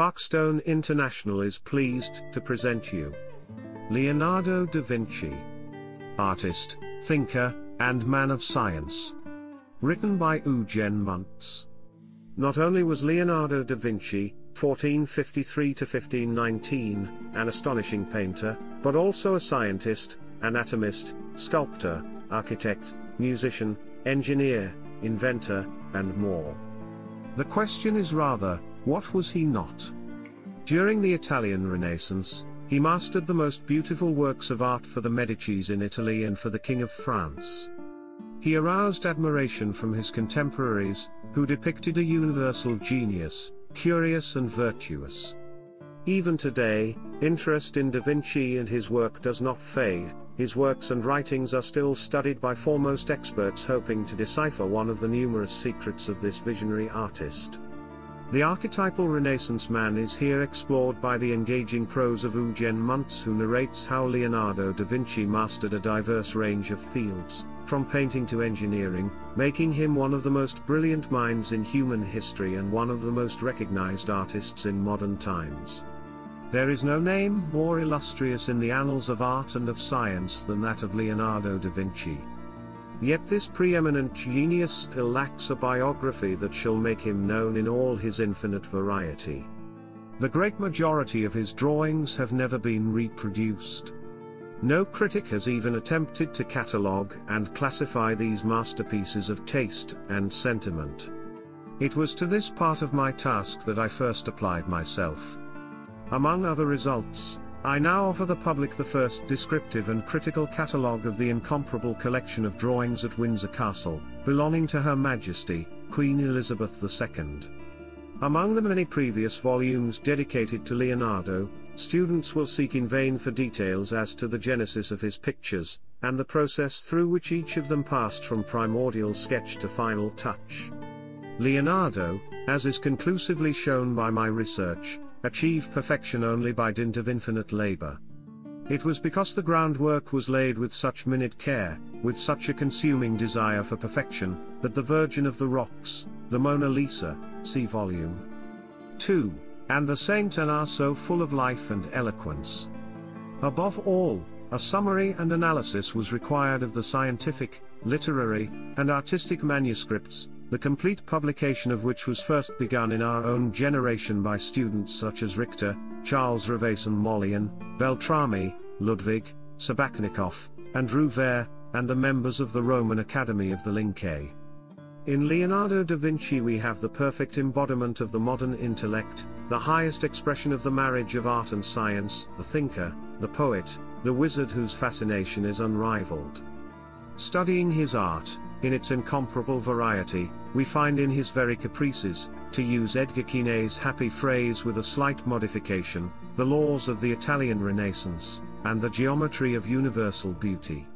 Parkstone International is pleased to present you Leonardo da Vinci. Artist, thinker, and man of science. Written by Eugène Müntz. Not only was Leonardo da Vinci, 1453 to 1519, an astonishing painter, but also a scientist, anatomist, sculptor, architect, musician, engineer, inventor, and more. The question is rather, what was he not? During the Italian Renaissance, he mastered the most beautiful works of art for the Medicis in Italy and for the King of France. He aroused admiration from his contemporaries, who depicted a universal genius, curious and virtuous. Even today, interest in Da Vinci and his work does not fade, his works and writings are still studied by foremost experts hoping to decipher one of the numerous secrets of this visionary artist. The archetypal Renaissance man is here explored by the engaging prose of Eugène Müntz who narrates how Leonardo da Vinci mastered a diverse range of fields, from painting to engineering, making him one of the most brilliant minds in human history and one of the most recognized artists in modern times. There is no name more illustrious in the annals of art and of science than that of Leonardo da Vinci. Yet this preeminent genius still lacks a biography that shall make him known in all his infinite variety. The great majority of his drawings have never been reproduced. No critic has even attempted to catalogue and classify these masterpieces of taste and sentiment. It was to this part of my task that I first applied myself. Among other results, I now offer the public the first descriptive and critical catalogue of the incomparable collection of drawings at Windsor Castle, belonging to Her Majesty, Queen Elizabeth II. Among the many previous volumes dedicated to Leonardo, students will seek in vain for details as to the genesis of his pictures, and the process through which each of them passed from primordial sketch to final touch. Leonardo, as is conclusively shown by my research, achieve perfection only by dint of infinite labor. It was because the groundwork was laid with such minute care, with such a consuming desire for perfection, that the Virgin of the Rocks, the Mona Lisa, see volume 2, and the Saint are so full of life and eloquence. Above all, a summary and analysis was required of the scientific, literary, and artistic manuscripts, the complete publication of which was first begun in our own generation by students such as Richter, Charles Ravaisson Mollien, Beltrami, Ludwig, Sabachnikov, and Rouveyre, and the members of the Roman Academy of the Lincei. In Leonardo da Vinci we have the perfect embodiment of the modern intellect, the highest expression of the marriage of art and science, the thinker, the poet, the wizard whose fascination is unrivaled. Studying his art, in its incomparable variety, we find in his very caprices, to use Edgar Quinet's happy phrase with a slight modification, the laws of the Italian Renaissance, and the geometry of universal beauty.